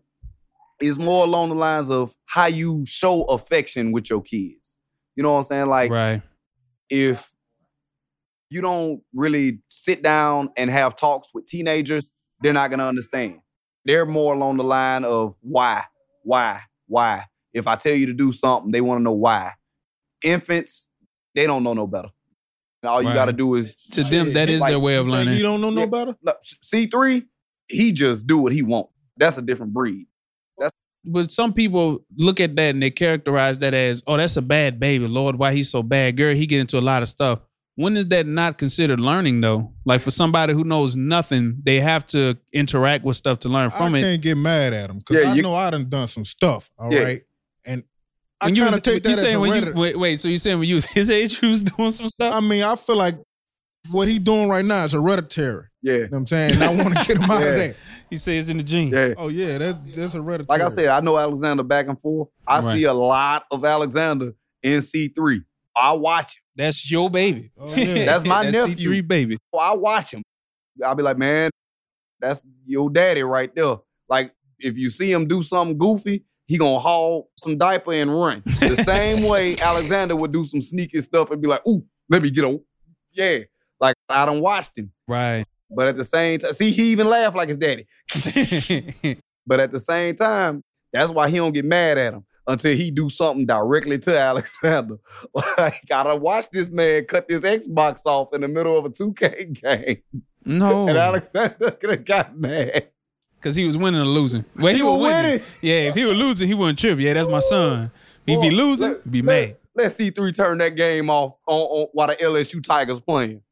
It's more along the lines of how you show affection with your kids. You know what I'm saying? Like right. if you don't really sit down and have talks with teenagers, they're not gonna understand. They're more along the line of why, why, why. If I tell you to do something, they want to know why. Infants, they don't know no better. All you Right. got to do is To them, that is like, their way of You think learning. You don't know no better? C three, he just do what he want. That's a different breed. That's But some people look at that and they characterize that as, oh, that's a bad baby. Lord, why he's so bad? Girl, he get into a lot of stuff. When is that not considered learning though? Like for somebody who knows nothing, they have to interact with stuff to learn from I it. I can't get mad at him because Yeah, I you- know I done done some stuff. All right, Yeah. and I When you kind of take that as a saying when you, wait, wait, so you saying when you was his age, you was doing some stuff? I mean, I feel like what he doing right now is hereditary. yeah, You know what I'm saying? And I want to get him out of Yeah. that. He says in the gene. yeah. Oh yeah, that's that's hereditary. Like I said, I know Alexander back and forth. I Right. see a lot of Alexander in C three. I watch him. That's your baby. Oh, yeah. That's my nephew. C3 baby. I watch him. I'll be like, man, That's your daddy right there. Like if you see him do something goofy, he gonna haul some diaper and run. The same way Alexander would do some sneaky stuff and be like, "Ooh, let me get on." Yeah, like I don't watched him, Right. But at the same time, see, he even laughed like his daddy. But at the same time, that's why he don't get mad at him until he do something directly to Alexander. Like gotta watch this man cut this Xbox off in the middle of a 2K game, no. and Alexander could have got mad. Because he was winning or losing. Well, he, He was winning. winning. Yeah, if he was losing, he wouldn't trip. Yeah, that's my son. If he losing, let- be let- mad. Let C3 turn that game off on, on while the LSU Tigers playing.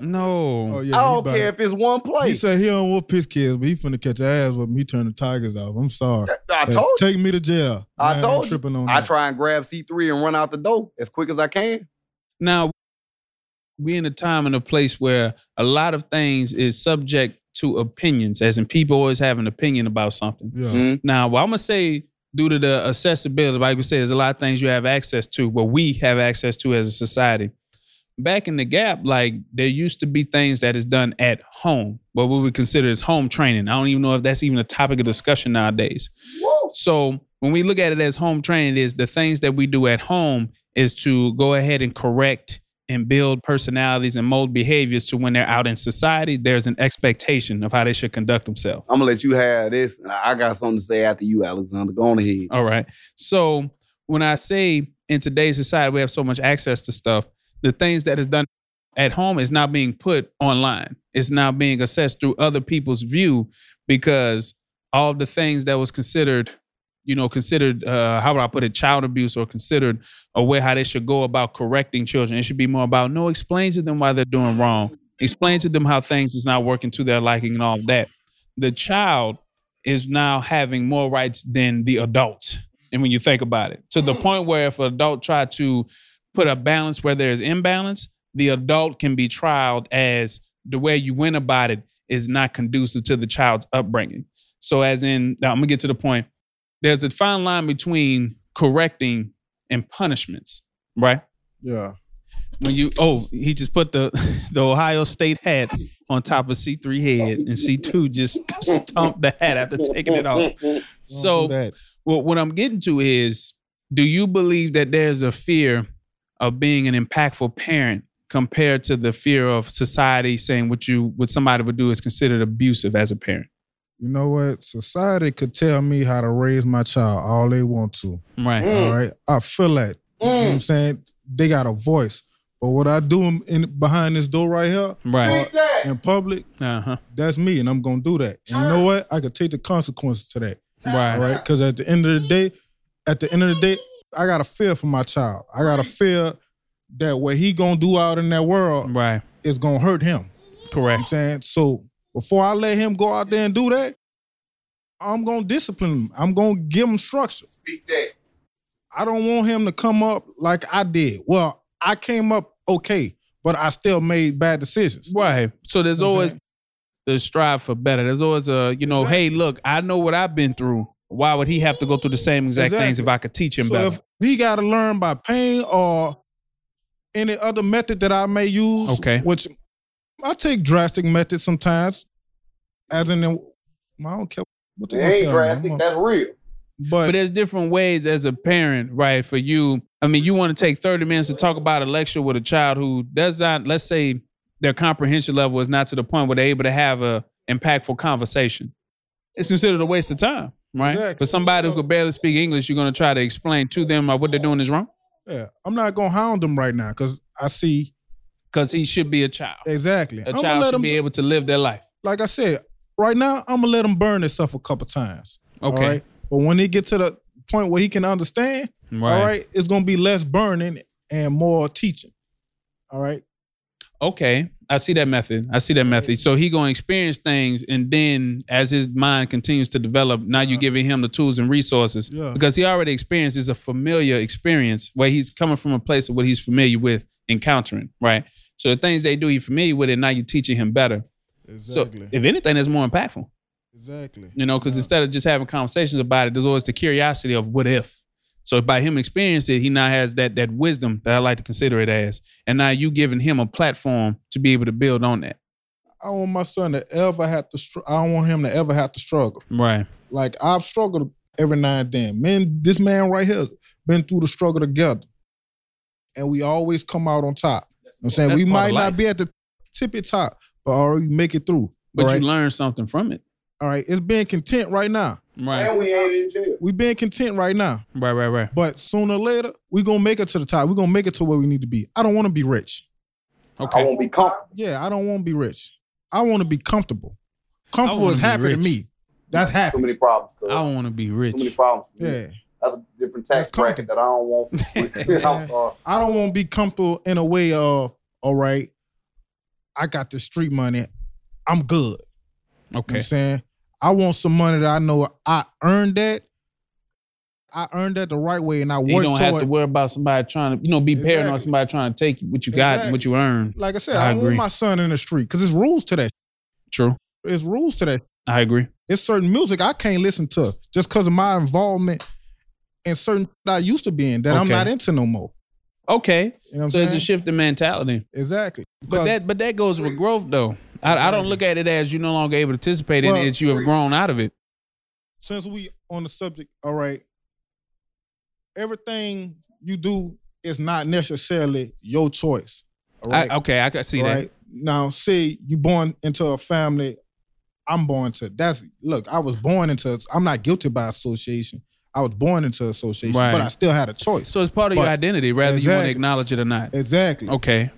No. Oh yeah. I don't about- care if it's one play. He said he don't whoop his kids, but he finna catch ass with me. Turn the Tigers off. I'm sorry. I Hey, told you. Take me to jail. I ain't told you. tripping on I that. try and grab C3 and run out the door as quick as I can. Now, we in a time and a place where a lot of things is subject to opinions, as in people always have an opinion about something. Yeah. Mhm. Now, what I'm gonna say, due to the accessibility, like we say, there's a lot of things you have access to, what we have access to as a society. Back in the gap, like there used to be things that is done at home, what we would consider as home training. I don't even know if that's even a topic of discussion nowadays. So when we look at it as home training, is the things that we do at home is to go ahead and correct and build personalities and mold behaviors to when they're out in society, there's an expectation of how they should conduct themselves. I'm gonna let you have this. I got something to say after you, Alexander. Go on ahead. All right. So when I say in today's society we have so much access to stuff, the things that is done at home is now being put online. It's now being assessed through other people's view because all the things that was considered, you know, considered uh, how would I put it, child abuse or considered a way how they should go about correcting children. It should be more about no, explain to them why they're doing wrong. Explain to them how things is not working to their liking and all that. The child is now having more rights than the adults. And when you think about it, to the point where if an adult tried to put a balance where there is imbalance, the adult can be trialed as the way you went about it is not conducive to the child's upbringing. So, as in, now I'm gonna get to the point. There's a fine line between correcting and punishments, right? Yeah. When you oh, he just put the the Ohio State hat on top of C3 head, and C2 just stomped the hat after taking it off. Don't So do well, what I'm getting to is, do you believe that there's a fear of being an impactful parent compared to the fear of society saying what you what somebody would do is considered abusive as a parent? You know what? Society could tell me how to raise my child all they want to. Right. All right. I feel that. You know what I'm saying? They got a voice. But what I do in, in behind this door right here, Right. or in public, Uh huh. that's me, and I'm gonna do that. And you know what? I could take the consequences to that. Right. All right. Because at the end of the day, at the end of the day, I got to fear for my child. I got to fear that what he gonna do out in that world Right. is gonna hurt him. You know what I'm Correct. saying? So before I let him go out there and do that, I'm gonna discipline him. I'm gonna give him structure. Speak that. I don't want him to come up like I did. Well, I came up okay, but I still made bad decisions. Right. So there's You know always the strive for better. There's always a you know, hey, look, I know what I've been through. Why would he have to go through the same exact things if I could teach him So better? if he got to learn by pain or any other method that I may use, Okay. which I take drastic methods sometimes, as in, I don't care what they It ain't tell me. drastic. That's real. but, But there's different ways as a parent, right? For you, I mean, you want to take 30 minutes to talk about a lecture with a child who does not, let's say, their comprehension level is not to the point where they're able to have a impactful conversation. It's considered a waste of time, right? Exactly. For somebody who could barely speak English, you're going to try to explain to them uh, what they're doing is wrong yeah, I'm not gonna hound them right now because I see because he should be a child. exactly. A I'm child let should him, be able to live their life. like I said, right now I'm gonna let him burn himself a couple times. Okay. right? But when he get to the point where he can understand, Right. all right, it's gonna be less burning and more teaching. All right. Okay, I see that method. I see that method. So he gonna experience things, and then as his mind continues to develop, now you're giving him the tools and resources Yeah. because he already experiences a familiar experience where he's coming from a place of what he's familiar with encountering. Right. So the things they do, he's familiar with it. Now you're teaching him better. Exactly. So if anything, that's more impactful. exactly. You know, because instead of just having conversations about it, there's always the curiosity of what if. So by him experiencing it, he now has that that wisdom that I like to consider it as, and now you giving him a platform to be able to build on that. I want my son to ever have to. Str- I don't want him to ever have to struggle. Right. Like I've struggled every now and then. Man, this man right here been through the struggle together, and we always come out on top. You know I'm saying we might not be at the tippy top, but already make it through. But right, you learn something from it. All right. It's being content right now. Right. And we ain't in jail. We being content right now, Right. Right. Right. but sooner or later we gonna make it to the top. We gonna make it to where we need to be. I don't want to be rich. Okay. I want won't be comfortable. Yeah, I don't want to be rich. I want to be comfortable. Comfortable is be happy to me. That's happy. Too many problems, cuz. I don't want to be rich. Too many problems. for me. Yeah. That's a different tax bracket that I don't want. I'm. I don't want to be comfortable in a way of, all right, I got the street money. I'm good. You know what Okay. I'm saying? I want some money that I know I earned that. I earned that the right way and I You don't have toward to worry about somebody trying to, you know, be paranoid Exactly. somebody trying to take what you got and what you earned. Like I said, I I, want my son in the street because it's rules to that. True. It's rules to that. I agree. It's certain music I can't listen to just because of my involvement in certain that I used to be in that I'm not into no more. Okay. You know So I'm it's a shift in mentality. exactly. But that but that goes with growth though. I, I don't look at it as you're no longer able to participate in Well, it. It's you have grown out of it. since we on the subject, all right, everything you do is not necessarily your choice. All right. I, okay, I can see all that. right? Now, see, you born into a family, I'm born to that's look, I was born into I'm not guilty by association. I was born into association, Right. but I still had a choice. So it's part of your But- identity, whether you want to acknowledge it or not. exactly. Okay.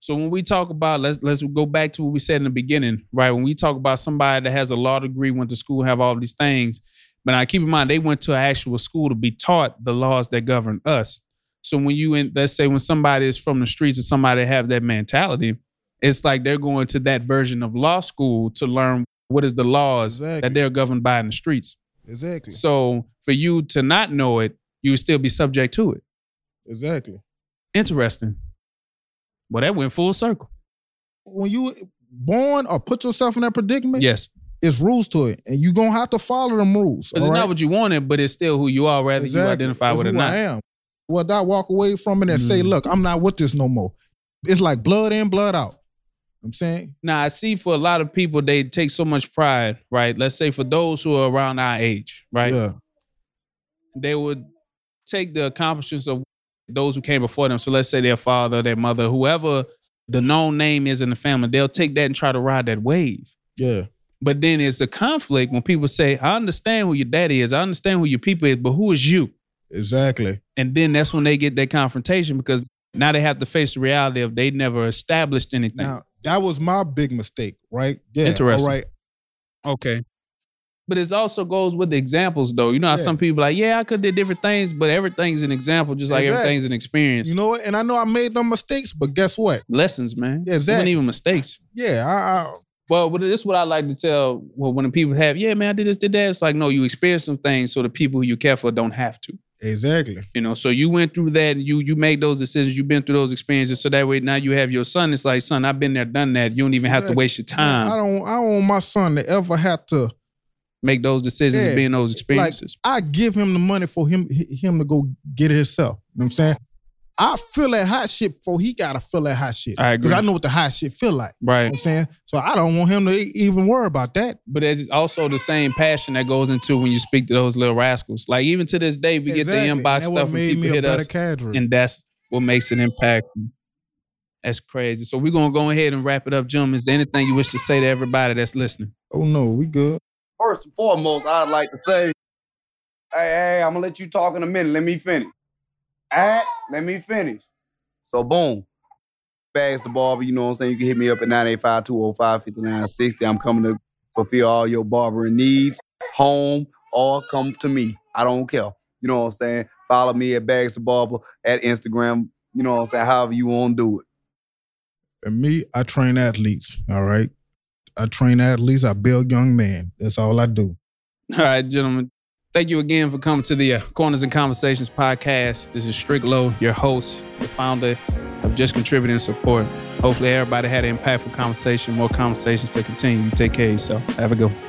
So when we talk about let's let's go back to what we said in the beginning, right? When we talk about somebody that has a law degree, went to school, have all these things, but I keep in mind they went to an actual school to be taught the laws that govern us. So when you in, let's say when somebody is from the streets or somebody have that mentality, it's like they're going to that version of law school to learn what is the laws Exactly. that they're governed by in the streets. Exactly. So for you to not know it, you would still be subject to it. Exactly. Interesting. Well, that went full circle. When you born or put yourself in that predicament, Yes. it's rules to it. And you're gonna have to follow them rules. Because it's right? not what you wanted, but it's still who you are, whether you identify with it or not. I am. Well, I walk away from it and say, Mm. look, I'm not with this no more. It's like blood in, blood out. I'm saying? Now, I see for a lot of people, they take so much pride, right? Let's say for those who are around our age, right? Yeah. They would take the accomplishments of those who came before them. So let's say their father, their mother, whoever the known name is in the family, they'll take that and try to ride that wave. Yeah. But then it's a conflict when people say, I understand who your daddy is, I understand who your people is, but who is you? Exactly. And then that's when they get that confrontation because now they have to face the reality of they never established anything. Now, that was my big mistake, right? Yeah. Interesting. All right. Okay. But it also goes with the examples though. You know how Yeah. some people like, yeah, I could do different things, but everything's an example, just like Exactly. everything's an experience. You know what? And I know I made them mistakes, but guess what? Lessons, man. Yeah, It wasn't even mistakes. Yeah, I, I Well, but this is what I like to tell well, when people have, yeah, man, I did this, did that. It's like, no, you experience some things so the people who you care for don't have to. exactly. You know, so you went through that and you you made those decisions, you've been through those experiences. So that way now you have your son. It's like, son, I've been there, done that. You don't even have to waste your time. I don't I don't want my son to ever have to Make those decisions Yeah, and be in those like experiences. I give him the money for him him to go get it himself. You know what I'm saying? I feel that hot shit before he gotta feel that hot shit. I agree. Because I know what the hot shit feel like. You right. know what I'm saying? So I don't want him to even worry about that. but it's also the same passion that goes into when you speak to those little rascals. Like even to this day, we Exactly. get the inbox that stuff what and people me a hit us, cadre. and that's what makes it impactful. That's crazy. So we're gonna go ahead and wrap it up, gentlemen. Is there anything you wish to say to everybody that's listening? oh no, we good. First and foremost, I'd like to say, hey, hey, I'm gonna let you talk in a minute. Let me finish. All right, let me finish. So boom. Bags the barber, you know what I'm saying? You can hit me up at 985-205-5960. I'm coming to fulfill all your barbering needs, home, or come to me. I don't care. You know what I'm saying? Follow me at Bags the Barber at Instagram. You know what I'm saying? However you want to do it. And me, I train athletes. All right. I train athletes. I build young men. That's all I do. All right, gentlemen. Thank you again for coming to the uh, Corners and Conversations podcast. This is Strick Low, your host, the founder of Just Contributing Support. Hopefully, everybody had an impactful conversation, more conversations to continue. Take care of yourself. Have a good one.